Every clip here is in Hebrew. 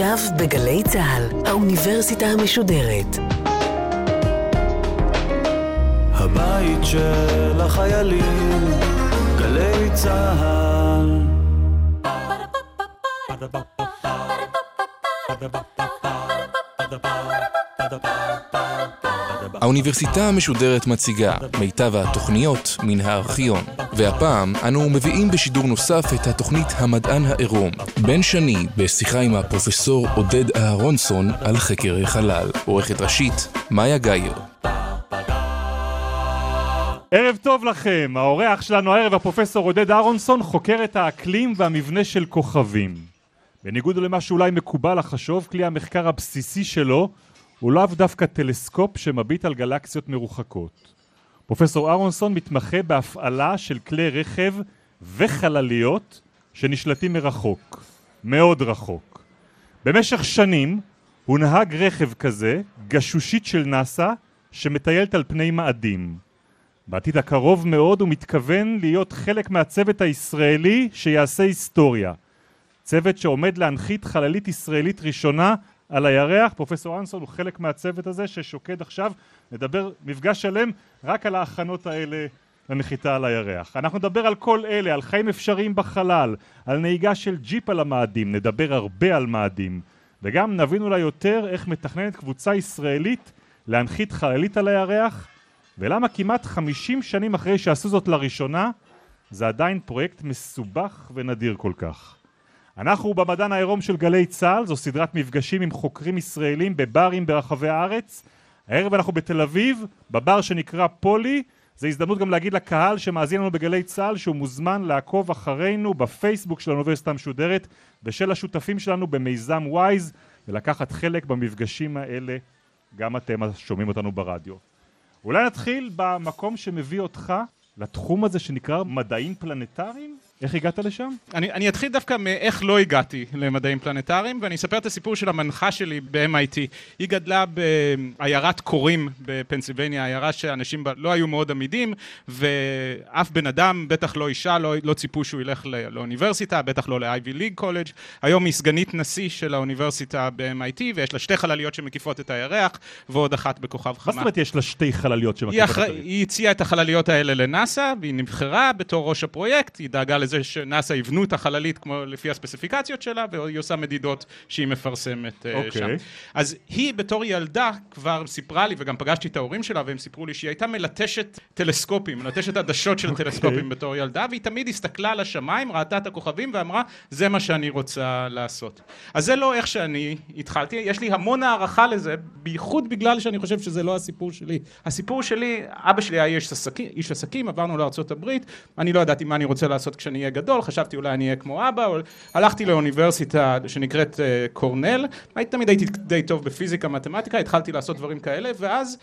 עכשיו בגלי צה"ל, האוניברסיטה המשודרת. הבית של החיילים, גלי צה"ל. האוניברסיטה המשודרת מציגה מיטב התוכניות מן הארכיון. והפעם אנו מביאים בשידור נוסף את התוכנית המדען העירום. בן שני בשיחה עם הפרופסור עודד אהרונסון על חקר החלל. עורכת ראשית, מאיה גאייר. ערב טוב לכם, האורח שלנו הערב הפרופסור עודד אהרונסון חוקר את האקלים והמבנה של כוכבים. בניגוד למה שאולי מקובל לחשוב, כלי המחקר הבסיסי שלו הוא לאו דווקא טלסקופ שמביט על גלקסיות מרוחקות. פרופסור אהרונסון מתמחה בהפעלה של כלי רכב וחלליות שנשלטים מרחוק, מאוד רחוק. במשך שנים הוא נהג רכב כזה, גשושית של נאסא, שמטיילת על פני מאדים. בעתיד הקרוב מאוד הוא מתכוון להיות חלק מהצוות הישראלי שיעשה היסטוריה. צוות שעומד להנחית חללית ישראלית ראשונה על הירח, פרופסור אנסון הוא חלק מהצוות הזה ששוקד עכשיו, נדבר מפגש שלם רק על ההכנות האלה לנחיתה על הירח. אנחנו נדבר על כל אלה, על חיים אפשריים בחלל, על נהיגה של ג'יפ על המאדים, נדבר הרבה על מאדים, וגם נבין אולי יותר איך מתכננת קבוצה ישראלית להנחית חללית על הירח, ולמה כמעט 50 שנים אחרי שעשו זאת לראשונה, זה עדיין פרויקט מסובך ונדיר כל כך. אנחנו במדען העירום של גלי צה"ל, זו סדרת מפגשים עם חוקרים ישראלים בברים ברחבי הארץ. הערב אנחנו בתל אביב, בבר שנקרא פולי. זו הזדמנות גם להגיד לקהל שמאזין לנו בגלי צה"ל שהוא מוזמן לעקוב אחרינו בפייסבוק של האוניברסיטה המשודרת ושל השותפים שלנו במיזם וויז ולקחת חלק במפגשים האלה גם אתם שומעים אותנו ברדיו. אולי נתחיל במקום שמביא אותך לתחום הזה שנקרא מדעים פלנטריים? איך הגעת לשם? אני, אני אתחיל דווקא מאיך לא הגעתי למדעים פלנטריים, ואני אספר את הסיפור של המנחה שלי ב-MIT. היא גדלה בעיירת קורים בפנסילבניה, עיירה שאנשים בה לא היו מאוד עמידים, ואף בן אדם, בטח לא אישה, לא, לא ציפו שהוא ילך לא, לאוניברסיטה, בטח לא ל-Ivy League College. היום היא סגנית נשיא של האוניברסיטה ב-MIT, ויש לה שתי חלליות שמקיפות את הירח, ועוד אחת בכוכב חמה. מה זאת אומרת יש לה שתי חלליות שמקיפות את הירח? היא הציעה את החלליות האלה לנאסא, והיא נבחרה בתור ראש הפרויקט, היא דאגה לזה שנאסא יבנו את החללית כמו לפי הספציפיקציות שלה, והיא עושה מדידות שהיא מפרסמת okay. אה, אוקיי. שם. אז היא בתור ילדה כבר סיפרה לי, וגם פגשתי את ההורים שלה, והם סיפרו לי שהיא הייתה מלטשת טלסקופים, מלטשת עדשות של okay. אוקיי. טלסקופים בתור ילדה, והיא תמיד הסתכלה על השמיים, ראתה את הכוכבים ואמרה, זה מה שאני רוצה לעשות. אז זה לא איך שאני התחלתי, יש לי המון הערכה לזה, בייחוד בגלל שאני חושב שזה לא הסיפור שלי. הסיפור שלי, אבא שלי היה איש עסקים, איש עסקים עברנו לארה"ב, אני לא ידעתי מה אני רוצה לעשות כשאני אהיה גדול, חשבתי אולי אני אהיה כמו אבא, הלכתי לאוניברסיטה שנקראת uh, קורנל, הייתי, תמיד הייתי די טוב בפיזיקה, מתמטיקה, התחלתי לעשות דברים כאלה, ואז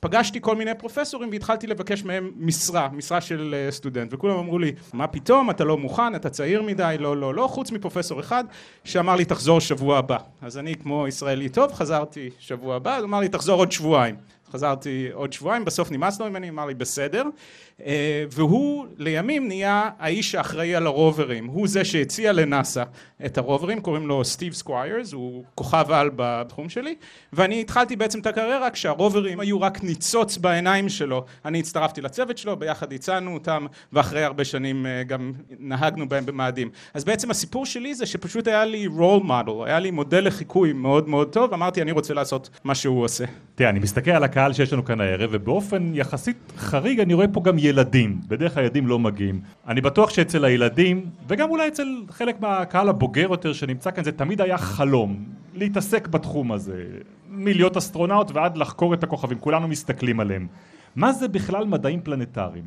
פגשתי כל מיני פרופסורים והתחלתי לבקש מהם משרה, משרה של uh, סטודנט, וכולם אמרו לי, מה פתאום, אתה לא מוכן, אתה צעיר מדי, לא, לא, לא, חוץ מפרופסור אחד שאמר לי, תחזור שבוע הבא. אז אני כמו ישראלי טוב, חזרתי שבוע הבא, הוא אמר לי, תחזור עוד שבועיים. חזרתי עוד שבועיים, בסוף נמאס לו ממני, אמר לי בסדר, והוא לימים נהיה האיש האחראי על הרוברים, הוא זה שהציע לנאסא את הרוברים, קוראים לו סטיב סקוויירס, הוא כוכב על בתחום שלי, ואני התחלתי בעצם את הקריירה כשהרוברים היו רק ניצוץ בעיניים שלו, אני הצטרפתי לצוות שלו, ביחד הצענו אותם, ואחרי הרבה שנים אה, גם נהגנו בהם במאדים. אז בעצם הסיפור שלי זה שפשוט היה לי role model, היה לי מודל לחיקוי מאוד מאוד טוב, אמרתי אני רוצה לעשות מה שהוא עושה. תראה, אני מסתכל על הקהל שיש לנו כאן הערב, ובאופן יחסית חריג אני רואה פה גם ילדים. בדרך כלל ילדים לא מגיעים. אני בטוח שאצל הילדים, וגם אולי אצל חלק מהקהל הבוגר יותר שנמצא כאן, זה תמיד היה חלום. להתעסק בתחום הזה. מלהיות אסטרונאוט ועד לחקור את הכוכבים, כולנו מסתכלים עליהם. מה זה בכלל מדעים פלנטריים?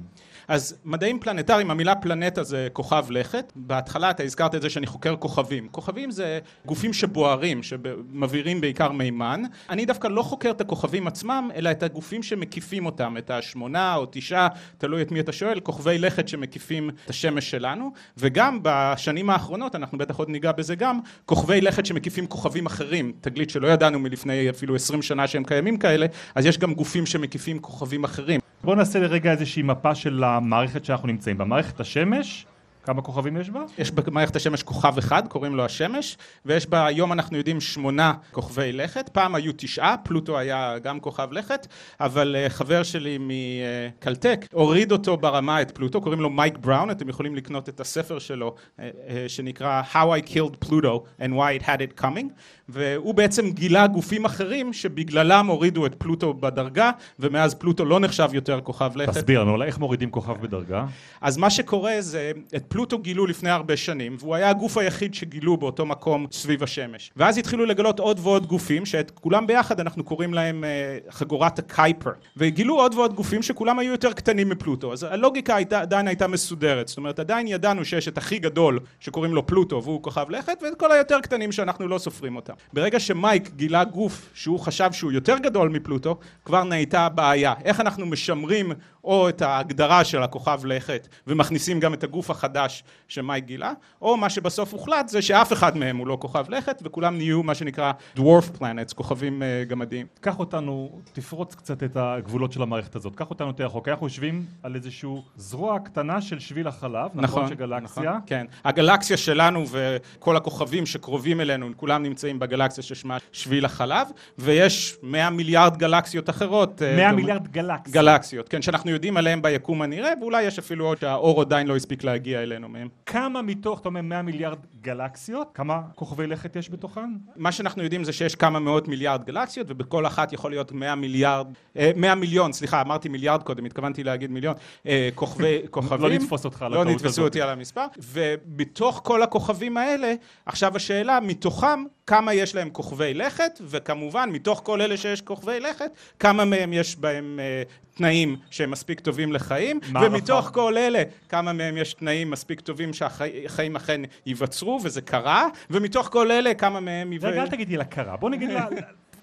אז מדעים פלנטריים, המילה פלנטה זה כוכב לכת, בהתחלה אתה הזכרת את זה שאני חוקר כוכבים. כוכבים זה גופים שבוערים, שמבעירים בעיקר מימן. אני דווקא לא חוקר את הכוכבים עצמם, אלא את הגופים שמקיפים אותם, את השמונה או תשעה, תלוי את מי אתה שואל, כוכבי לכת שמקיפים את השמש שלנו, וגם בשנים האחרונות, אנחנו בטח עוד ניגע בזה גם, כוכבי לכת שמקיפים כוכבים אחרים, תגלית שלא ידענו מלפני אפילו עשרים שנה שהם קיימים כאלה, אז יש גם גופים שמקיפים כוכבים אחרים. בואו נעשה לרגע איזושהי מפה של המערכת שאנחנו נמצאים בה. מערכת השמש כמה כוכבים יש בה? יש במערכת השמש כוכב אחד, קוראים לו השמש, ויש בה, היום אנחנו יודעים, שמונה כוכבי לכת. פעם היו תשעה, פלוטו היה גם כוכב לכת, אבל uh, חבר שלי מקלטק הוריד אותו ברמה את פלוטו, קוראים לו מייק בראון, אתם יכולים לקנות את הספר שלו, uh, uh, שנקרא How I Killed Pluto and Why It Had It Coming, והוא בעצם גילה גופים אחרים שבגללם הורידו את פלוטו בדרגה, ומאז פלוטו לא נחשב יותר כוכב לכת. תסביר לנו, איך מורידים כוכב בדרגה? אז מה שקורה זה, את פלוטו גילו לפני הרבה שנים, והוא היה הגוף היחיד שגילו באותו מקום סביב השמש. ואז התחילו לגלות עוד ועוד גופים, שאת כולם ביחד אנחנו קוראים להם uh, חגורת הקייפר. וגילו עוד ועוד גופים שכולם היו יותר קטנים מפלוטו. אז הלוגיקה הייתה, עדיין הייתה מסודרת. זאת אומרת, עדיין ידענו שיש את הכי גדול שקוראים לו פלוטו והוא כוכב לכת, ואת כל היותר קטנים שאנחנו לא סופרים אותם. ברגע שמייק גילה גוף שהוא חשב שהוא יותר גדול מפלוטו, כבר נהייתה בעיה. איך אנחנו משמרים או את ההגדרה של הכוכב לכת ומכניסים גם את הגוף החדש שמייק גילה, או מה שבסוף הוחלט זה שאף אחד מהם הוא לא כוכב לכת וכולם נהיו מה שנקרא dwarf planets, כוכבים uh, גמדיים. קח אותנו, תפרוץ קצת את הגבולות של המערכת הזאת, קח אותנו יותר רחוק, אנחנו יושבים על איזשהו זרוע קטנה של שביל החלב, נכון, נכון של גלקסיה. נכון, כן, הגלקסיה שלנו וכל הכוכבים שקרובים אלינו, כולם נמצאים בגלקסיה ששמה שביל החלב, ויש 100 מיליארד גלקסיות אחרות. 100 אה, מיליארד גלקסיות. גלקסיות, כן, שאנחנו יודעים עליהם ביקום הנראה, ואולי יש אפילו עוד שהאור עדיין לא הספיק להגיע אלינו מהם. כמה מתוך, אתה אומר 100 מיליארד גלקסיות, כמה כוכבי לכת יש בתוכן? מה שאנחנו יודעים זה שיש כמה מאות מיליארד גלקסיות, ובכל אחת יכול להיות 100 מיליארד, 100 אה, מיליון, סליחה, אמרתי מיליארד קודם, התכוונתי להגיד מיליון, אה, כוכבי, כוכבים. לא נתפוס אותך על לא נתפסו אותי על המספר, ובתוך כל הכוכבים האלה, עכשיו השאלה, מתוכם כמה יש להם כוכבי לכת, וכמובן מתוך כל אלה שיש כוכבי לכת, כמה מהם יש בהם אה, תנאים שהם מספיק טובים לחיים, ומתוך כל אלה כמה מהם יש תנאים מספיק טובים שהחיים אכן ייווצרו, וזה קרה, ומתוך כל אלה כמה מהם... רגע, אל תגידי לה קרה, בוא נגיד לה...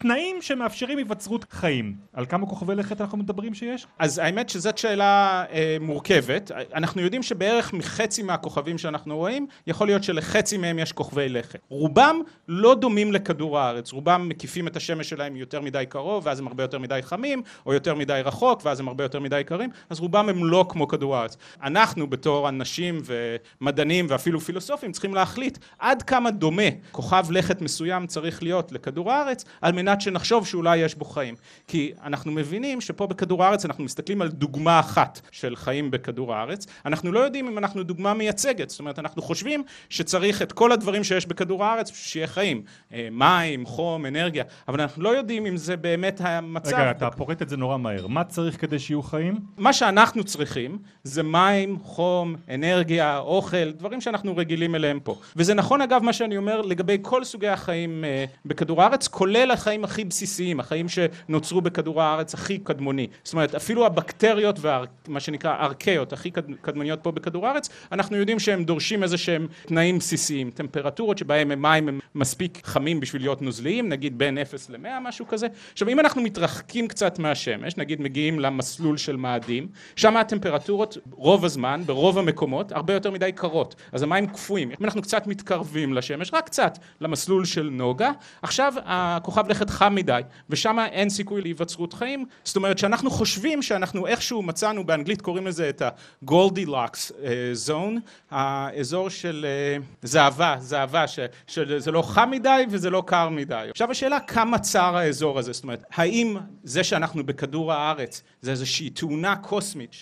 תנאים שמאפשרים היווצרות חיים. על כמה כוכבי לכת אנחנו מדברים שיש? אז האמת שזאת שאלה אה, מורכבת. אנחנו יודעים שבערך מחצי מהכוכבים שאנחנו רואים, יכול להיות שלחצי מהם יש כוכבי לכת. רובם לא דומים לכדור הארץ, רובם מקיפים את השמש שלהם יותר מדי קרוב, ואז הם הרבה יותר מדי חמים, או יותר מדי רחוק, ואז הם הרבה יותר מדי קרים, אז רובם הם לא כמו כדור הארץ. אנחנו בתור אנשים ומדענים ואפילו פילוסופים צריכים להחליט עד כמה דומה כוכב לכת מסוים צריך להיות לכדור הארץ, על מנת מנת שנחשוב שאולי יש בו חיים. כי אנחנו מבינים שפה בכדור הארץ אנחנו מסתכלים על דוגמה אחת של חיים בכדור הארץ, אנחנו לא יודעים אם אנחנו דוגמה מייצגת, זאת אומרת אנחנו חושבים שצריך את כל הדברים שיש בכדור הארץ שיהיה חיים, אה, מים, חום, אנרגיה, אבל אנחנו לא יודעים אם זה באמת המצב. רגע, אתה פורט את זה נורא מהר, מה צריך כדי שיהיו חיים? מה שאנחנו צריכים זה מים, חום, אנרגיה, אוכל, דברים שאנחנו רגילים אליהם פה. וזה נכון אגב מה שאני אומר לגבי כל סוגי החיים אה, בכדור הארץ, כולל החיים החיים הכי בסיסיים, החיים שנוצרו בכדור הארץ הכי קדמוני. זאת אומרת, אפילו הבקטריות ומה שנקרא ארכאיות הכי קדמוניות פה בכדור הארץ, אנחנו יודעים שהם דורשים איזה שהם תנאים בסיסיים, טמפרטורות שבהם מים הם מספיק חמים בשביל להיות נוזליים, נגיד בין 0 ל-100, משהו כזה. עכשיו, אם אנחנו מתרחקים קצת מהשמש, נגיד מגיעים למסלול של מאדים, שם הטמפרטורות רוב הזמן, ברוב המקומות, הרבה יותר מדי קרות. אז המים קפואים. אם אנחנו קצת מתקרבים לשמש, רק קצת, למסלול של נוגה, עכשיו הכוכב לכת חם מדי, ושם אין סיכוי להיווצרות חיים, זאת אומרת שאנחנו חושבים שאנחנו איכשהו מצאנו, באנגלית קוראים לזה את ה-Goldilocks zone, האזור של זהבה, זהבה, שזה לא חם מדי וזה לא קר מדי. עכשיו השאלה כמה צר האזור הזה, זאת אומרת, האם זה שאנחנו בכדור הארץ זה איזושהי תאונה קוסמית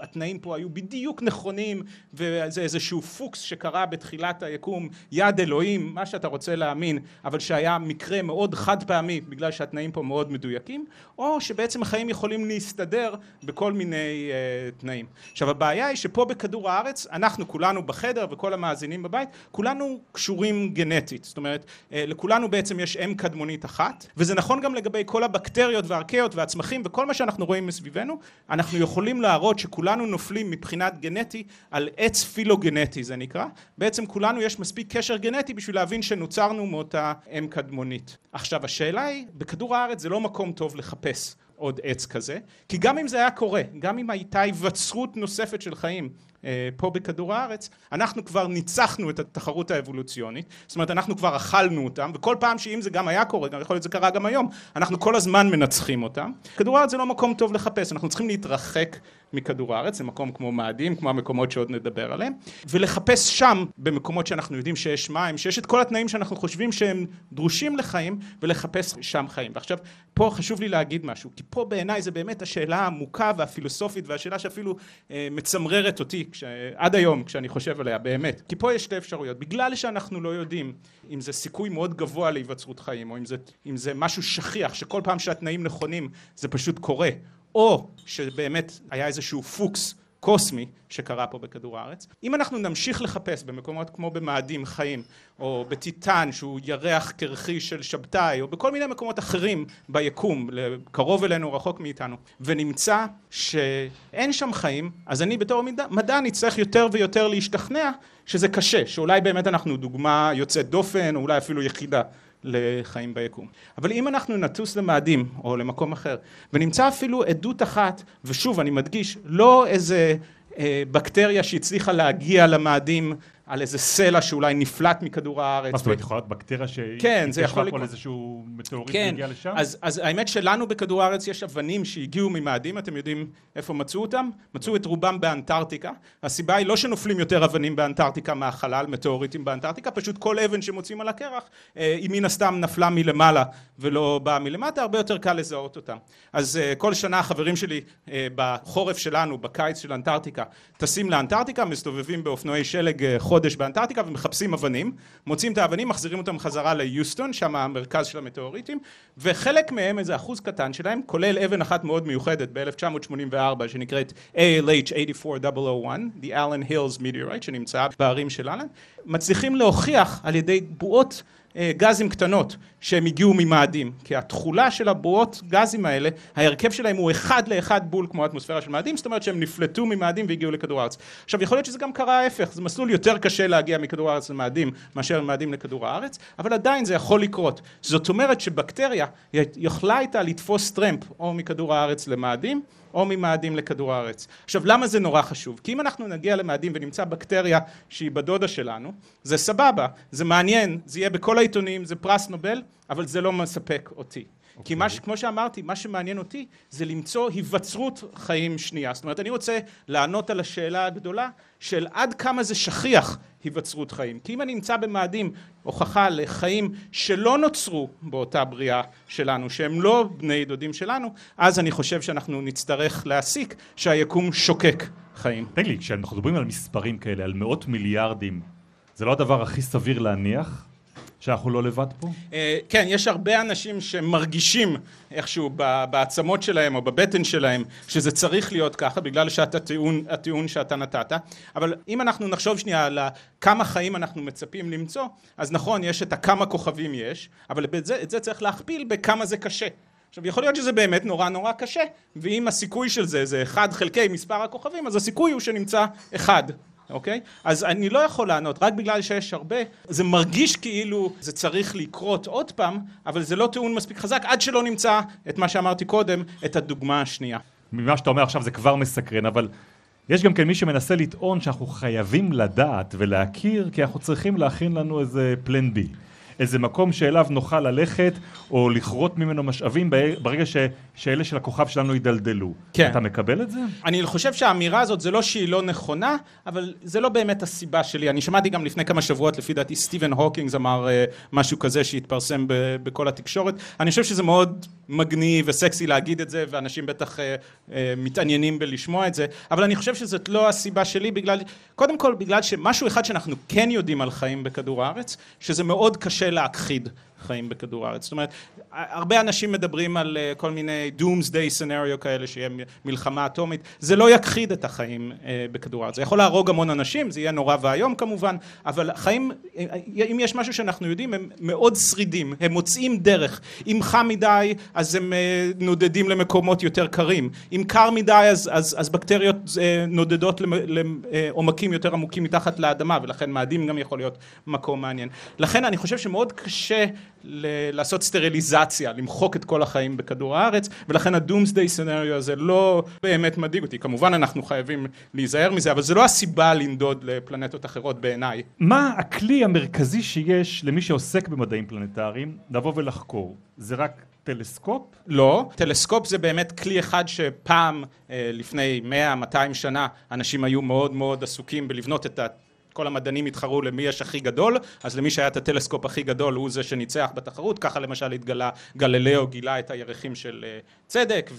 התנאים פה היו בדיוק נכונים וזה איזשהו פוקס שקרה בתחילת היקום, יד אלוהים, מה שאתה רוצה להאמין, אבל שהיה מקרה מאוד חד פעמי בגלל שהתנאים פה מאוד מדויקים, או שבעצם החיים יכולים להסתדר בכל מיני uh, תנאים. עכשיו הבעיה היא שפה בכדור הארץ, אנחנו כולנו בחדר וכל המאזינים בבית, כולנו קשורים גנטית, זאת אומרת uh, לכולנו בעצם יש אם קדמונית אחת, וזה נכון גם לגבי כל הבקטריות והארכאיות והצמחים וכל מה שאנחנו רואים מסביבנו, אנחנו יכולים להראות שכולנו כולנו נופלים מבחינת גנטי על עץ פילוגנטי זה נקרא, בעצם כולנו יש מספיק קשר גנטי בשביל להבין שנוצרנו מאותה אם קדמונית. עכשיו השאלה היא, בכדור הארץ זה לא מקום טוב לחפש עוד עץ כזה, כי גם אם זה היה קורה, גם אם הייתה היווצרות נוספת של חיים אה, פה בכדור הארץ, אנחנו כבר ניצחנו את התחרות האבולוציונית, זאת אומרת אנחנו כבר אכלנו אותם, וכל פעם שאם זה גם היה קורה, גם יכול להיות זה קרה גם היום, אנחנו כל הזמן מנצחים אותם. כדור הארץ זה לא מקום טוב לחפש, אנחנו צריכים להתרחק מכדור הארץ, זה מקום כמו מאדים, כמו המקומות שעוד נדבר עליהם, ולחפש שם, במקומות שאנחנו יודעים שיש מים, שיש את כל התנאים שאנחנו חושבים שהם דרושים לחיים, ולחפש שם חיים. ועכשיו, פה חשוב לי להגיד משהו, כי פה בעיניי זה באמת השאלה העמוקה והפילוסופית, והשאלה שאפילו אה, מצמררת אותי כש, עד היום כשאני חושב עליה, באמת. כי פה יש שתי אפשרויות. בגלל שאנחנו לא יודעים אם זה סיכוי מאוד גבוה להיווצרות חיים, או אם זה, אם זה משהו שכיח, שכל פעם שהתנאים נכונים זה פשוט קורה, או שבאמת היה איזשהו פוקס קוסמי שקרה פה בכדור הארץ. אם אנחנו נמשיך לחפש במקומות כמו במאדים חיים, או בטיטן שהוא ירח קרחי של שבתאי, או בכל מיני מקומות אחרים ביקום, קרוב אלינו, רחוק מאיתנו, ונמצא שאין שם חיים, אז אני בתור מדע, מדע נצטרך יותר ויותר להשתכנע שזה קשה, שאולי באמת אנחנו דוגמה יוצאת דופן, או אולי אפילו יחידה. לחיים ביקום. אבל אם אנחנו נטוס למאדים או למקום אחר ונמצא אפילו עדות אחת, ושוב אני מדגיש, לא איזה אה, בקטריה שהצליחה להגיע למאדים על איזה סלע שאולי נפלט מכדור הארץ. מה זאת אומרת, יכולה להיות בקטריה כן, זה יכול לקרות. איזשהו מטאוריט כן, שהגיע לשם? אז, אז האמת שלנו בכדור הארץ יש אבנים שהגיעו ממאדים, אתם יודעים איפה מצאו אותם? מצאו את רובם באנטארקטיקה. הסיבה היא לא שנופלים יותר אבנים באנטארקטיקה מהחלל, מטאוריטים באנטארקטיקה, פשוט כל אבן שמוצאים על הקרח, אה, היא מן הסתם נפלה מלמעלה ולא באה מלמטה, הרבה יותר קל לזהות אותם. אז אה, כל שנה החברים שלי אה, בחורף שלנו, בקיץ של אנטארקטיקה, טסים לאנטארקטיקה, מסתובבים באופנועי שלג חודש באנטארקטיקה ומחפשים אבנים, מוצאים את האבנים, מחזירים אותם חזרה ליוסטון, שם המרכז של המטאוריטים, וחלק מהם, איזה אחוז קטן שלהם, כולל אבן אחת מאוד מיוחדת ב-1984 שנקראת ALH 84001, The Allen Hills Meteorite, שנמצאה בערים של אלן, מצליחים להוכיח על ידי בועות גזים קטנות שהם הגיעו ממאדים כי התכולה של הבועות גזים האלה ההרכב שלהם הוא אחד לאחד בול כמו האטמוספירה של מאדים זאת אומרת שהם נפלטו ממאדים והגיעו לכדור הארץ. עכשיו יכול להיות שזה גם קרה ההפך זה מסלול יותר קשה להגיע מכדור הארץ למאדים מאשר ממאדים לכדור הארץ אבל עדיין זה יכול לקרות. זאת אומרת שבקטריה יכלה הייתה לתפוס טרמפ או מכדור הארץ למאדים או ממאדים לכדור הארץ. עכשיו למה זה נורא חשוב? כי אם אנחנו נגיע למאדים ונמצא בקטריה שהיא בדודה שלנו, זה סבבה, זה מעניין, זה יהיה בכל העיתונים, זה פרס נובל, אבל זה לא מספק אותי. Okay. כי מה, אוקיי. כמו שאמרתי, מה שמעניין אותי זה למצוא היווצרות חיים שנייה. זאת אומרת, אני רוצה לענות על השאלה הגדולה של עד כמה זה שכיח היווצרות חיים. כי אם אני נמצא במאדים הוכחה לחיים שלא נוצרו באותה בריאה שלנו, שהם לא בני דודים שלנו, אז אני חושב שאנחנו נצטרך להסיק שהיקום שוקק חיים. תגיד לי, כשאנחנו מדברים על מספרים כאלה, על מאות מיליארדים, זה לא הדבר הכי סביר להניח? שאנחנו לא לבד פה? אה, כן, יש הרבה אנשים שמרגישים איכשהו בעצמות שלהם או בבטן שלהם שזה צריך להיות ככה בגלל שהטיעון הטיעון שאתה נתת. אבל אם אנחנו נחשוב שנייה על כמה חיים אנחנו מצפים למצוא אז נכון יש את הכמה כוכבים יש אבל את זה, את זה צריך להכפיל בכמה זה קשה. עכשיו יכול להיות שזה באמת נורא נורא קשה ואם הסיכוי של זה זה אחד חלקי מספר הכוכבים אז הסיכוי הוא שנמצא אחד אוקיי? אז אני לא יכול לענות, רק בגלל שיש הרבה, זה מרגיש כאילו זה צריך לקרות עוד פעם, אבל זה לא טיעון מספיק חזק עד שלא נמצא את מה שאמרתי קודם, את הדוגמה השנייה. ממה שאתה אומר עכשיו זה כבר מסקרן, אבל יש גם כן מי שמנסה לטעון שאנחנו חייבים לדעת ולהכיר, כי אנחנו צריכים להכין לנו איזה פלן בי. איזה מקום שאליו נוכל ללכת או לכרות ממנו משאבים ברגע ש, שאלה של הכוכב שלנו יידלדלו. כן. אתה מקבל את זה? אני חושב שהאמירה הזאת זה לא שהיא לא נכונה, אבל זה לא באמת הסיבה שלי. אני שמעתי גם לפני כמה שבועות, לפי דעתי סטיבן הוקינגס אמר uh, משהו כזה שהתפרסם בכל התקשורת. אני חושב שזה מאוד מגניב וסקסי להגיד את זה, ואנשים בטח uh, uh, מתעניינים בלשמוע את זה, אבל אני חושב שזאת לא הסיבה שלי, בגלל, קודם כל בגלל שמשהו אחד שאנחנו כן יודעים על חיים בכדור הארץ, שזה מאוד קשה להכחיד חיים בכדור הארץ. זאת אומרת, הרבה אנשים מדברים על אה, כל מיני doomsday scenario כאלה, שיהיה מלחמה אטומית, זה לא יכחיד את החיים אה, בכדור הארץ. זה יכול להרוג המון אנשים, זה יהיה נורא ואיום כמובן, אבל חיים, אה, אם יש משהו שאנחנו יודעים, הם מאוד שרידים, הם מוצאים דרך. אם חם מדי, אז הם נודדים למקומות יותר קרים. אם קר מדי, אז, אז, אז בקטריות נודדות לעומקים יותר עמוקים מתחת לאדמה, ולכן מאדים גם יכול להיות מקום מעניין. לכן אני חושב שמאוד קשה ל- לעשות סטריליזציה, למחוק את כל החיים בכדור הארץ, ולכן ה doomsday scenario הזה לא באמת מדאיג אותי. כמובן אנחנו חייבים להיזהר מזה, אבל זה לא הסיבה לנדוד לפלנטות אחרות בעיניי. מה הכלי המרכזי שיש למי שעוסק במדעים פלנטריים לבוא ולחקור? זה רק טלסקופ? לא, טלסקופ זה באמת כלי אחד שפעם, אה, לפני 100-200 שנה, אנשים היו מאוד מאוד עסוקים בלבנות את ה... כל המדענים התחרו למי יש הכי גדול, אז למי שהיה את הטלסקופ הכי גדול הוא זה שניצח בתחרות, ככה למשל התגלה, גלילאו גילה את הירחים של אה, צדק,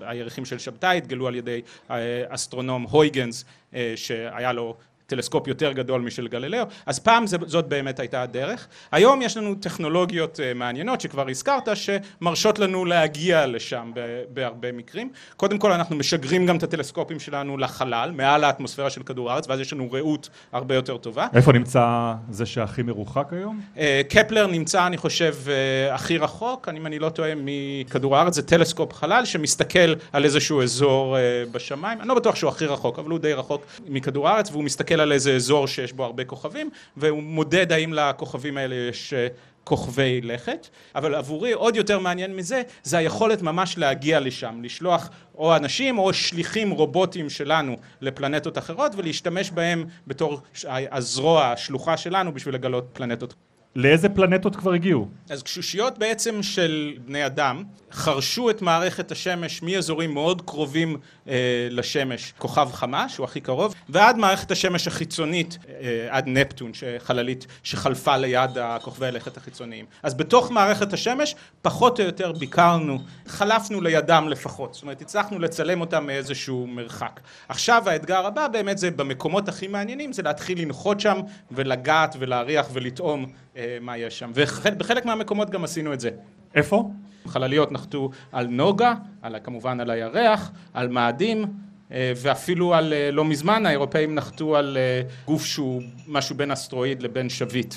והירחים של שבתאי התגלו על ידי אה, אסטרונום הויגנס, אה, שהיה לו טלסקופ יותר גדול משל גלילאו, אז פעם זה, זאת באמת הייתה הדרך. היום יש לנו טכנולוגיות uh, מעניינות שכבר הזכרת, שמרשות לנו להגיע לשם בהרבה מקרים. קודם כל אנחנו משגרים גם את הטלסקופים שלנו לחלל, מעל האטמוספירה של כדור הארץ, ואז יש לנו ראות הרבה יותר טובה. איפה נמצא זה שהכי מרוחק היום? Uh, קפלר נמצא, אני חושב, uh, הכי רחוק, אם אני לא טועה, מכדור הארץ, זה טלסקופ חלל שמסתכל על איזשהו אזור בשמיים, אני לא בטוח שהוא הכי רחוק, אבל הוא די רחוק מכדור הארץ, והוא מסתכל על איזה אזור שיש בו הרבה כוכבים, והוא מודד האם לכוכבים האלה יש אה, כוכבי לכת, אבל עבורי עוד יותר מעניין מזה, זה היכולת ממש להגיע לשם, לשלוח או אנשים או שליחים רובוטים שלנו לפלנטות אחרות ולהשתמש בהם בתור הזרוע, השלוחה שלנו בשביל לגלות פלנטות. לאיזה פלנטות כבר הגיעו? אז קשושיות בעצם של בני אדם חרשו את מערכת השמש מאזורים מאוד קרובים אה, לשמש, כוכב חמה שהוא הכי קרוב, ועד מערכת השמש החיצונית, אה, עד נפטון, חללית שחלפה ליד הכוכבי הלכת החיצוניים. אז בתוך מערכת השמש פחות או יותר ביקרנו, חלפנו לידם לפחות, זאת אומרת הצלחנו לצלם אותם מאיזשהו מרחק. עכשיו האתגר הבא באמת זה במקומות הכי מעניינים, זה להתחיל לנחות שם ולגעת ולהריח ולטעום אה, מה יש שם, ובחלק מהמקומות גם עשינו את זה. איפה? חלליות נחתו על נוגה, על, כמובן על הירח, על מאדים אה, ואפילו על, אה, לא מזמן האירופאים נחתו על גוף שהוא משהו בין אסטרואיד לבין שביט.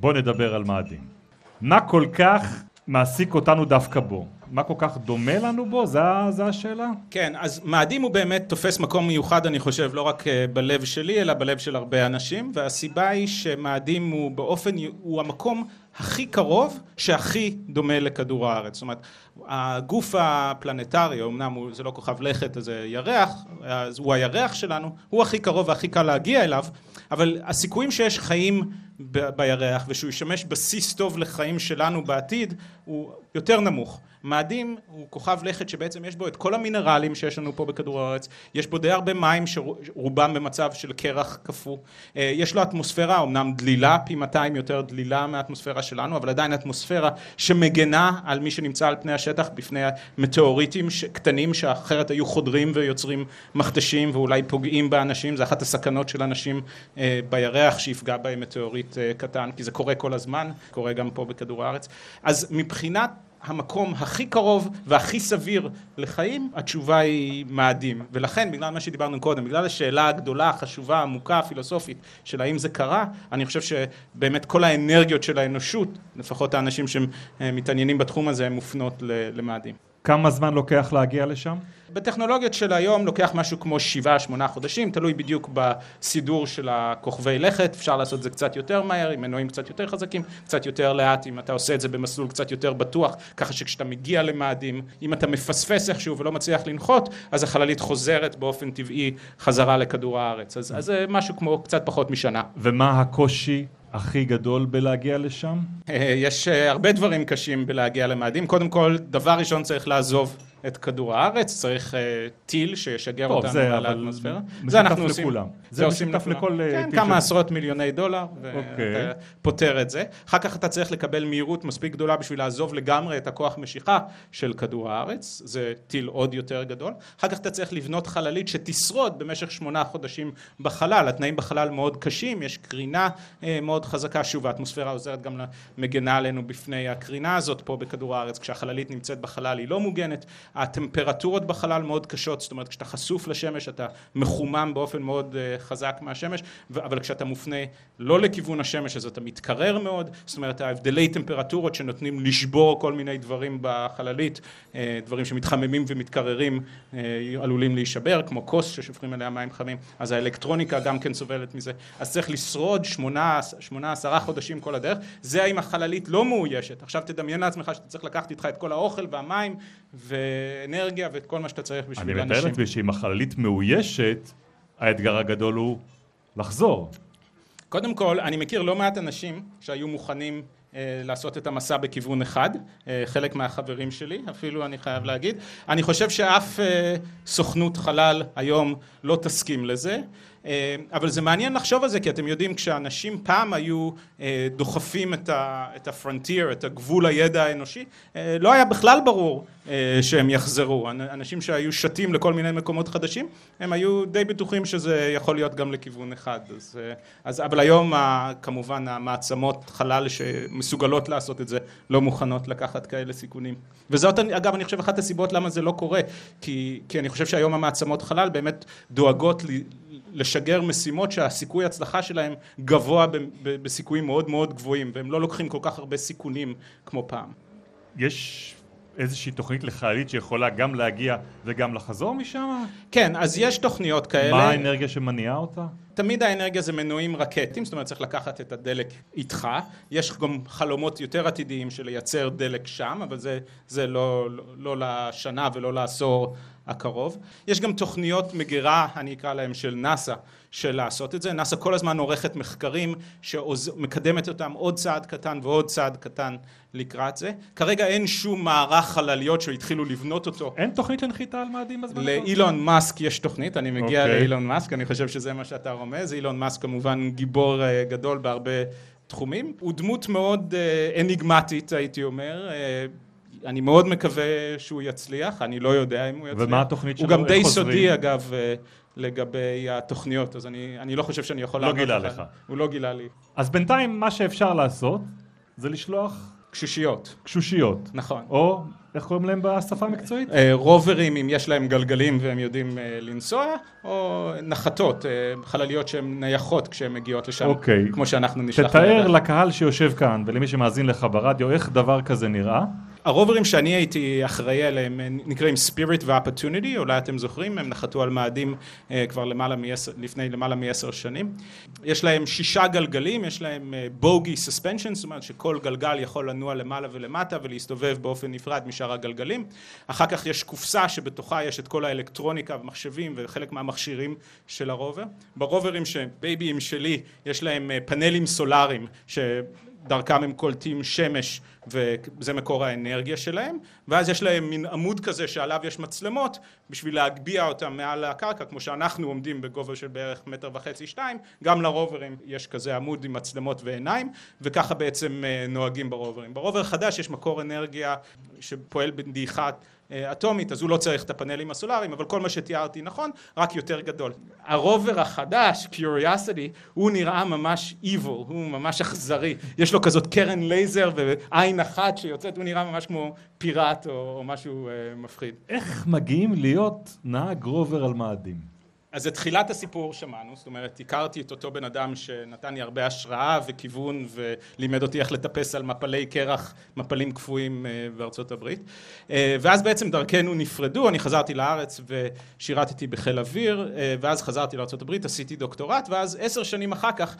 בוא נדבר על מאדים. מה כל כך מעסיק אותנו דווקא בו? מה כל כך דומה לנו בו? זו השאלה? כן, אז מאדים הוא באמת תופס מקום מיוחד אני חושב לא רק בלב שלי אלא בלב של הרבה אנשים והסיבה היא שמאדים הוא באופן, הוא המקום הכי קרוב שהכי דומה לכדור הארץ זאת אומרת הגוף הפלנטרי אמנם הוא, זה לא כוכב לכת זה ירח אז הוא הירח שלנו הוא הכי קרוב והכי קל להגיע אליו אבל הסיכויים שיש חיים בירח ושהוא ישמש בסיס טוב לחיים שלנו בעתיד הוא יותר נמוך. מאדים הוא כוכב לכת שבעצם יש בו את כל המינרלים שיש לנו פה בכדור הארץ, יש בו די הרבה מים שרובם במצב של קרח קפוא, יש לו אטמוספירה אמנם דלילה, פי 200 יותר דלילה מהאטמוספירה שלנו, אבל עדיין אטמוספירה שמגנה על מי שנמצא על פני השטח בפני מטאוריטים קטנים שאחרת היו חודרים ויוצרים מכתשים ואולי פוגעים באנשים, זה אחת הסכנות של אנשים בירח שיפגע בהם מטאוריט קטן, כי זה קורה כל הזמן, קורה גם פה בכדור הארץ, אז מבחינת המקום הכי קרוב והכי סביר לחיים, התשובה היא מאדים. ולכן, בגלל מה שדיברנו קודם, בגלל השאלה הגדולה, החשובה, העמוקה, הפילוסופית, של האם זה קרה, אני חושב שבאמת כל האנרגיות של האנושות, לפחות האנשים שמתעניינים בתחום הזה, הן מופנות למאדים. כמה זמן לוקח להגיע לשם? בטכנולוגיות של היום לוקח משהו כמו שבעה שמונה חודשים, תלוי בדיוק בסידור של הכוכבי לכת, אפשר לעשות את זה קצת יותר מהר, עם מנועים קצת יותר חזקים, קצת יותר לאט, אם אתה עושה את זה במסלול קצת יותר בטוח, ככה שכשאתה מגיע למאדים, אם אתה מפספס איכשהו ולא מצליח לנחות, אז החללית חוזרת באופן טבעי חזרה לכדור הארץ, אז זה משהו כמו קצת פחות משנה. ומה הקושי הכי גדול בלהגיע לשם? יש הרבה דברים קשים בלהגיע למאדים, קודם כל, דבר ראשון צריך לעזוב את כדור הארץ, צריך טיל שישגר טוב, אותנו זה על האטמוספירה. זה אנחנו עושים. לכולם. זה משותף לכל כן, כמה עשרות מיליוני דולר, ואתה פותר את זה. אחר כך אתה צריך לקבל מהירות מספיק גדולה בשביל לעזוב לגמרי את הכוח משיכה של כדור הארץ, זה טיל עוד יותר גדול. אחר כך אתה צריך לבנות חללית שתשרוד במשך שמונה חודשים בחלל, התנאים בחלל מאוד קשים, יש קרינה מאוד חזקה, שוב האטמוספירה עוזרת גם מגנה עלינו בפני הקרינה הזאת פה בכדור הארץ, כשהחללית נמצאת בחלל היא לא מוגנת, הטמפרטורות בחלל מאוד קשות, זאת אומרת כשאתה חשוף לשמש אתה מחומם באופן מאוד uh, חזק מהשמש, אבל כשאתה מופנה לא לכיוון השמש אז אתה מתקרר מאוד, זאת אומרת ההבדלי טמפרטורות שנותנים לשבור כל מיני דברים בחללית, uh, דברים שמתחממים ומתקררים uh, עלולים להישבר, כמו כוס ששופכים עליה מים חמים, אז האלקטרוניקה גם כן סובלת מזה, אז צריך לשרוד שמונה, שמונה עשרה חודשים כל הדרך, זה אם החללית לא מאוישת, עכשיו תדמיין לעצמך שאתה צריך לקחת איתך את כל האוכל והמים ואנרגיה ואת כל מה שאתה צריך בשביל אני אנשים. מתאר לעצמי שאם החללית מאוישת, האתגר הגדול הוא לחזור. קודם כל, אני מכיר לא מעט אנשים שהיו מוכנים אה, לעשות את המסע בכיוון אחד, אה, חלק מהחברים שלי, אפילו אני חייב להגיד. אני חושב שאף אה, סוכנות חלל היום לא תסכים לזה. אה, אבל זה מעניין לחשוב על זה כי אתם יודעים כשאנשים פעם היו אה, דוחפים את הפרונטיר, את הגבול הידע האנושי, אה, לא היה בכלל ברור שהם יחזרו. אנשים שהיו שתים לכל מיני מקומות חדשים, הם היו די בטוחים שזה יכול להיות גם לכיוון אחד. אז, אז, אבל היום כמובן המעצמות חלל שמסוגלות לעשות את זה לא מוכנות לקחת כאלה סיכונים. וזאת אגב אני חושב אחת הסיבות למה זה לא קורה, כי, כי אני חושב שהיום המעצמות חלל באמת דואגות לשגר משימות שהסיכוי הצלחה שלהם גבוה בסיכויים מאוד מאוד גבוהים והם לא לוקחים כל כך הרבה סיכונים כמו פעם. יש איזושהי תוכנית לחיילית שיכולה גם להגיע וגם לחזור משם? כן, אז יש תוכניות כאלה. מה האנרגיה שמניעה אותה? תמיד האנרגיה זה מנועים רקטיים, זאת אומרת צריך לקחת את הדלק איתך, יש גם חלומות יותר עתידיים של לייצר דלק שם, אבל זה, זה לא, לא, לא לשנה ולא לעשור הקרוב. יש גם תוכניות מגירה, אני אקרא להם של נאס"א, של לעשות את זה. נאס"א כל הזמן עורכת מחקרים שמקדמת אותם עוד צעד קטן ועוד צעד קטן לקראת זה. כרגע אין שום מערך חלליות שהתחילו לבנות אותו. אין תוכנית לנחיתה על מאדים בזמן? לאילון מאסק יש תוכנית, אני מגיע okay. אוקיי. לאילון מאסק, אני חושב שזה מה שאתה רומז. אילון מאסק כמובן גיבור אה, גדול בהרבה תחומים. הוא דמות מאוד אה, אניגמטית הייתי אומר. אה, אני מאוד מקווה שהוא יצליח, אני לא יודע אם הוא יצליח. ומה התוכנית שלו? הוא גם די חוזרים? סודי אגב לגבי התוכניות, אז אני, אני לא חושב שאני יכול... לא גילה לך. הוא לא גילה לי. אז בינתיים מה שאפשר לעשות זה לשלוח... קשושיות. קשושיות. נכון. או, איך קוראים להם בשפה המקצועית? אה, רוברים אם יש להם גלגלים והם יודעים אה, לנסוע, או נחתות, אה, חלליות שהן נייחות כשהן מגיעות לשם, אוקיי. כמו שאנחנו נשלח. תתאר לקהל שיושב כאן ולמי שמאזין לך ברדיו איך דבר כזה נראה. הרוברים שאני הייתי אחראי עליהם נקראים Spirit ו-Opportunity, אולי אתם זוכרים, הם נחתו על מאדים אה, כבר למעלה מ-10, לפני למעלה מעשר שנים. יש להם שישה גלגלים, יש להם בוגי uh, suspension, זאת אומרת שכל גלגל יכול לנוע למעלה ולמטה ולהסתובב באופן נפרד משאר הגלגלים. אחר כך יש קופסה שבתוכה יש את כל האלקטרוניקה ומחשבים וחלק מהמכשירים של הרובר. ברוברים שבייביים שלי יש להם פאנלים סולאריים ש... דרכם הם קולטים שמש וזה מקור האנרגיה שלהם ואז יש להם מין עמוד כזה שעליו יש מצלמות בשביל להגביה אותם מעל הקרקע כמו שאנחנו עומדים בגובה של בערך מטר וחצי שתיים גם לרוברים יש כזה עמוד עם מצלמות ועיניים וככה בעצם אה, נוהגים ברוברים. ברובר החדש יש מקור אנרגיה שפועל בדעיכת אטומית אז הוא לא צריך את הפאנלים הסולאריים אבל כל מה שתיארתי נכון רק יותר גדול. הרובר החדש Curiosity הוא נראה ממש evil הוא ממש אכזרי יש לו כזאת קרן לייזר ועין אחת שיוצאת הוא נראה ממש כמו פיראט או, או משהו אה, מפחיד. איך מגיעים להיות נהג רובר על מאדים? אז את תחילת הסיפור שמענו, זאת אומרת הכרתי את אותו בן אדם שנתן לי הרבה השראה וכיוון ולימד אותי איך לטפס על מפלי קרח, מפלים קפואים אה, בארצות הברית אה, ואז בעצם דרכנו נפרדו, אני חזרתי לארץ ושירתתי בחיל אוויר אה, ואז חזרתי לארצות הברית, עשיתי דוקטורט ואז עשר שנים אחר כך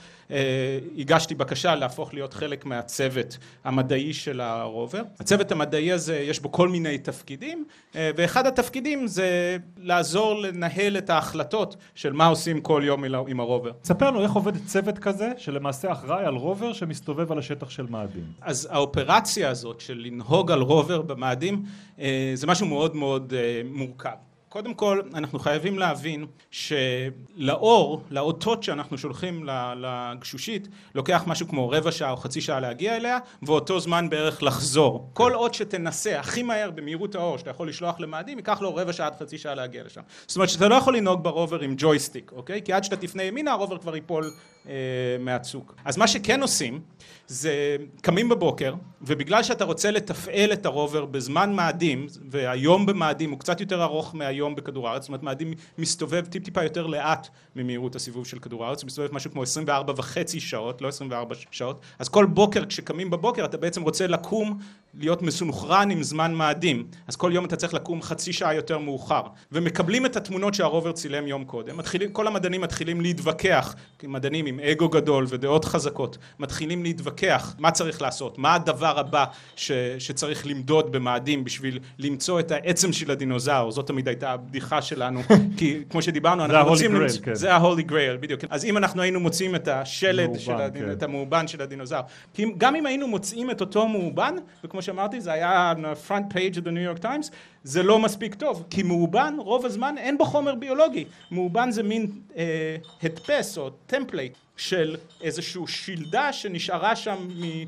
הגשתי בקשה להפוך להיות חלק מהצוות המדעי של הרובר. הצוות המדעי הזה יש בו כל מיני תפקידים ואחד התפקידים זה לעזור לנהל את ההחלטות החלטות של מה עושים כל יום עם הרובר. ספר לנו איך עובד צוות כזה שלמעשה אחראי על רובר שמסתובב על השטח של מאדים. אז האופרציה הזאת של לנהוג על רובר במאדים אה, זה משהו מאוד מאוד אה, מורכב. קודם כל, אנחנו חייבים להבין שלאור, לאותות שאנחנו שולחים לגשושית, לוקח משהו כמו רבע שעה או חצי שעה להגיע אליה, ואותו זמן בערך לחזור. כל אות שתנסה הכי מהר במהירות האור שאתה יכול לשלוח למאדים, ייקח לו רבע שעה עד חצי שעה להגיע לשם. זאת אומרת שאתה לא יכול לנהוג ברובר עם ג'ויסטיק, אוקיי? כי עד שאתה תפנה ימינה, הרובר כבר ייפול אה, מהצוק. אז מה שכן עושים, זה קמים בבוקר, ובגלל שאתה רוצה לתפעל את הרובר בזמן מאדים, והיום במאדים הוא קצת יותר ארוך מהיום בכדור הארץ, זאת אומרת מאדים מסתובב טיפ טיפה יותר לאט ממהירות הסיבוב של כדור הארץ, הוא מסתובב משהו כמו 24 וחצי שעות, לא 24 שעות, אז כל בוקר כשקמים בבוקר אתה בעצם רוצה לקום, להיות מסונכרן עם זמן מאדים, אז כל יום אתה צריך לקום חצי שעה יותר מאוחר, ומקבלים את התמונות שהרובר צילם יום קודם, מתחילים, כל המדענים מתחילים להתווכח, מדענים עם אגו גדול ודעות חזקות, מתחילים להתווכח מה צריך לעשות, מה הדבר הבא ש, שצריך למדוד במאדים בשביל למצוא את העצם של הדינוזאור, זאת תמיד הייתה הבדיחה שלנו, כי כמו שדיברנו, אנחנו רוצים... ה-Holy Grail, כן. זה ה-Holy Grail, בדיוק. אז אם אנחנו היינו מוצאים את השלד, מאובן, של הדינ... כן. את המאובן של הדינוזאור, כי גם אם היינו מוצאים את אותו מאובן, וכמו שאמרתי, זה היה על ה-front page of the New York Times, זה לא מספיק טוב, כי מאובן, רוב הזמן אין בו חומר ביולוגי. מאובן זה מין אה, הדפס או טמפלייט של איזושהי שלדה שנשארה שם מ...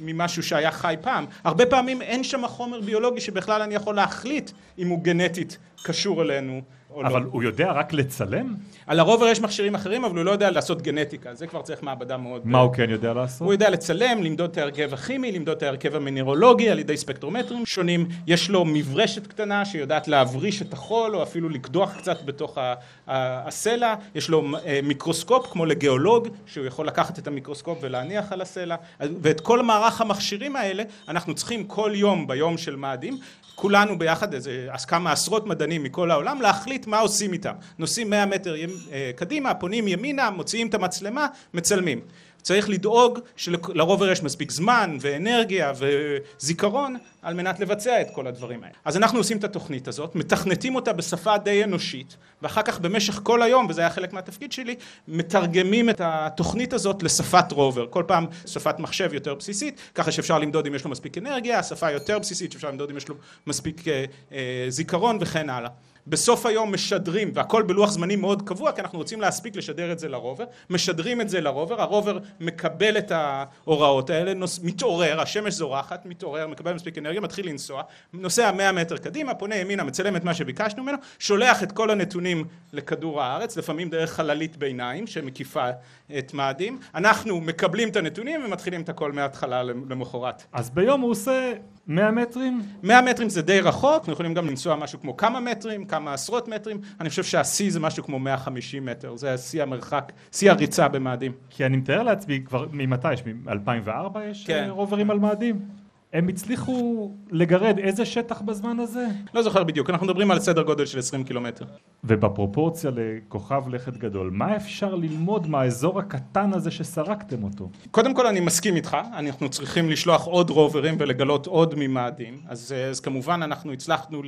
ממשהו שהיה חי פעם. הרבה פעמים אין שם חומר ביולוגי שבכלל אני יכול להחליט אם הוא גנטית קשור אלינו או לא. אבל הוא יודע רק לצלם? על הרובר יש מכשירים אחרים, אבל הוא לא יודע לעשות גנטיקה, זה כבר צריך מעבדה מאוד... מה הוא כן יודע לעשות? הוא יודע לצלם, למדוד את ההרכב הכימי, למדוד את ההרכב המינרולוגי על ידי ספקטרומטרים שונים, יש לו מברשת קטנה שיודעת להבריש את החול או אפילו לקדוח קצת בתוך הסלע, יש לו אה, מיקרוסקופ כמו לגיאולוג שהוא יכול לקחת את המיקרוסקופ ולהניח על הסלע ואת כל מערך המכשירים האלה אנחנו צריכים כל יום ביום של מאדים כולנו ביחד, איזה אז כמה עשרות מדענים מכל העולם, להחליט מה עושים איתם. נוסעים 100 מטר אה, קדימה, פונים ימינה, מוציאים את המצלמה, מצלמים. צריך לדאוג שלרובר יש מספיק זמן ואנרגיה וזיכרון על מנת לבצע את כל הדברים האלה. אז אנחנו עושים את התוכנית הזאת, מתכנתים אותה בשפה די אנושית, ואחר כך במשך כל היום, וזה היה חלק מהתפקיד שלי, מתרגמים את התוכנית הזאת לשפת רובר. כל פעם שפת מחשב יותר בסיסית, ככה שאפשר למדוד אם יש לו מספיק אנרגיה, שפה יותר בסיסית שאפשר למדוד אם יש לו מספיק אה, אה, זיכרון וכן הלאה. בסוף היום משדרים, והכל בלוח זמנים מאוד קבוע, כי אנחנו רוצים להספיק לשדר את זה לרובר, משדרים את זה לרובר, הרובר מקבל את ההוראות האלה, נוס, מתעורר, השמש זורחת, מתעורר, מקבל מספיק אנרגיה, מתחיל לנסוע, נוסע 100 מטר קדימה, פונה ימינה, מצלם את מה שביקשנו ממנו, שולח את כל הנתונים לכדור הארץ, לפעמים דרך חללית ביניים שמקיפה את מאדים, אנחנו מקבלים את הנתונים ומתחילים את הכל מההתחלה למחרת. אז ביום הוא עושה 100 מטרים? 100 מטרים זה די רחוק, אנחנו יכולים גם לנסוע משהו כמו כמה מטרים, כמה עשרות מטרים, אני חושב שהשיא זה משהו כמו 150 מטר, זה שיא המרחק, שיא הריצה במאדים. כי אני מתאר לעצמי כבר, ממתי יש? מ-2004 יש כן. אה, רוברים על מאדים? הם הצליחו לגרד איזה שטח בזמן הזה? לא זוכר בדיוק, אנחנו מדברים על סדר גודל של 20 קילומטר. ובפרופורציה לכוכב לכת גדול, מה אפשר ללמוד מהאזור הקטן הזה שסרקתם אותו? קודם כל אני מסכים איתך, אנחנו צריכים לשלוח עוד רוברים ולגלות עוד ממאדים, אז, אז כמובן אנחנו הצלחנו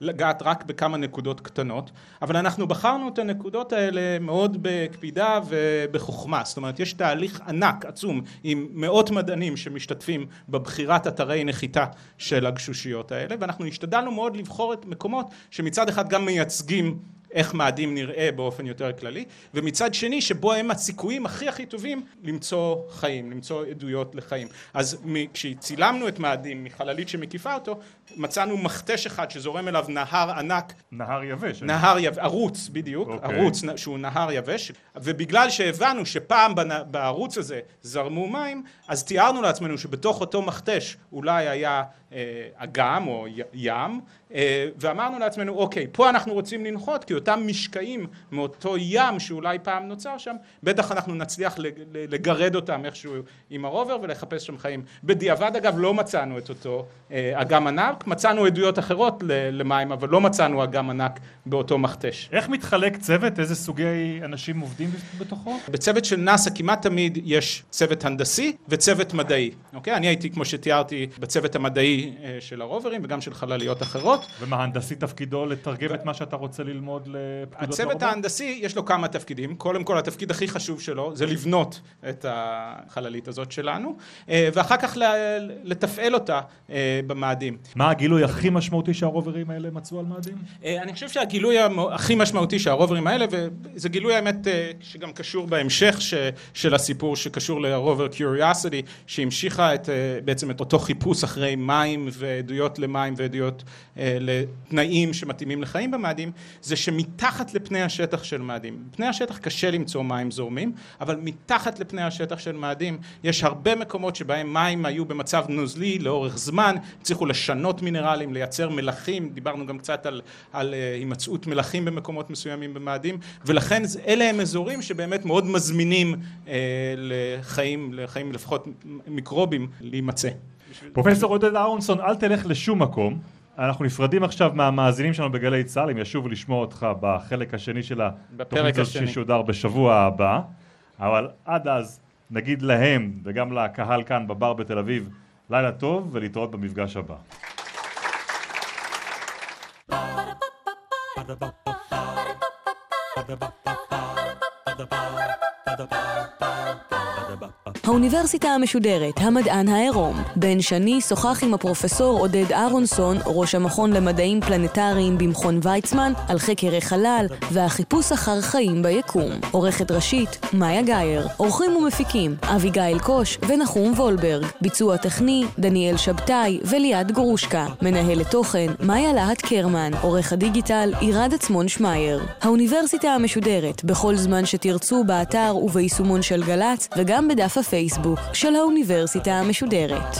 לגעת רק בכמה נקודות קטנות, אבל אנחנו בחרנו את הנקודות האלה מאוד בקפידה ובחוכמה, זאת אומרת יש תהליך ענק, עצום, עם מאות מדענים שמשתתפים בבחירת אתרי נחיתה של הגשושיות האלה, ואנחנו השתדלנו מאוד לבחור את מקומות שמצד אחד גם מייצגים איך מאדים נראה באופן יותר כללי, ומצד שני שבו הם הסיכויים הכי הכי טובים למצוא חיים, למצוא עדויות לחיים. אז כשצילמנו את מאדים מחללית שמקיפה אותו, מצאנו מכתש אחד שזורם אליו נהר ענק נהר יבש. נהר יב... ערוץ בדיוק, אוקיי. ערוץ שהוא נהר יבש ובגלל שהבנו שפעם בנ... בערוץ הזה זרמו מים אז תיארנו לעצמנו שבתוך אותו מכתש אולי היה אה, אגם או י... ים ואמרנו לעצמנו אוקיי פה אנחנו רוצים לנחות כי אותם משקעים מאותו ים שאולי פעם נוצר שם בטח אנחנו נצליח לג... לגרד אותם איכשהו עם הרובר ולחפש שם חיים בדיעבד אגב לא מצאנו את אותו אה, אגם ענק מצאנו עדויות אחרות למים אבל לא מצאנו אגם ענק באותו מכתש איך מתחלק צוות? איזה סוגי אנשים עובדים בתוכו? בצוות של נאס"א כמעט תמיד יש צוות הנדסי וצוות מדעי, אוקיי? אני הייתי, כמו שתיארתי, בצוות המדעי אה, של הרוברים וגם של חלליות אחרות, שונות. ומה, הנדסי תפקידו לתרגם את מה שאתה רוצה ללמוד לפקודות הצוות הרובוט? ההנדסי יש לו כמה תפקידים, קודם כל התפקיד הכי חשוב שלו זה לבנות את החללית הזאת שלנו, אה, ואחר כך לתפעל אותה אה, במאדים. מה הגילוי הכי משמעותי שהרוברים האלה מצאו על מאדים? אה, אני חושב שהגילוי הכי משמעותי שהרוברים האלה, וזה גילוי האמת שגם קשור בהמשך ש, של הסיפור שקשור לרובר קיוריוסיטי, שהמשיכה את, בעצם את אותו חיפוש אחרי מים ועדויות למים ועדויות אה, לתנאים שמתאימים לחיים במאדים, זה שמתחת לפני השטח של מאדים, בפני השטח קשה למצוא מים זורמים, אבל מתחת לפני השטח של מאדים יש הרבה מקומות שבהם מים היו במצב נוזלי לאורך זמן, הצליחו לשנות מינרלים, לייצר מלחים, דיברנו גם קצת על, על uh, הימצאות מלחים במקומות מסוימים במאדים, ולכן אלה הם אזורים שבאמת מאוד מזמינים uh, לחיים, לחיים לפחות מיקרובים להימצא. פרופסור עודד אהרונסון, אל תלך לשום מקום. אנחנו נפרדים עכשיו מהמאזינים שלנו בגלי צה"ל, הם ישובו לשמוע אותך בחלק השני של התוכנית הזאת. שישודר בשבוע הבא. אבל עד אז, נגיד להם וגם לקהל כאן בבר בתל אביב, לילה טוב ולהתראות במפגש הבא. האוניברסיטה המשודרת, המדען העירום. בן שני שוחח עם הפרופסור עודד אהרונסון, ראש המכון למדעים פלנטריים במכון ויצמן, על חקר החלל והחיפוש אחר חיים ביקום. עורכת ראשית, מאיה גאייר. עורכים ומפיקים, אביגיל קוש ונחום וולברג. ביצוע טכני, דניאל שבתאי וליעד גרושקה. מנהלת תוכן, מאיה להט קרמן. עורך הדיגיטל, עירד עצמון שמייר. האוניברסיטה המשודרת, בכל זמן שתרצו, באתר וביישומון של גל"צ, וגם גם בדף הפייסבוק של האוניברסיטה המשודרת.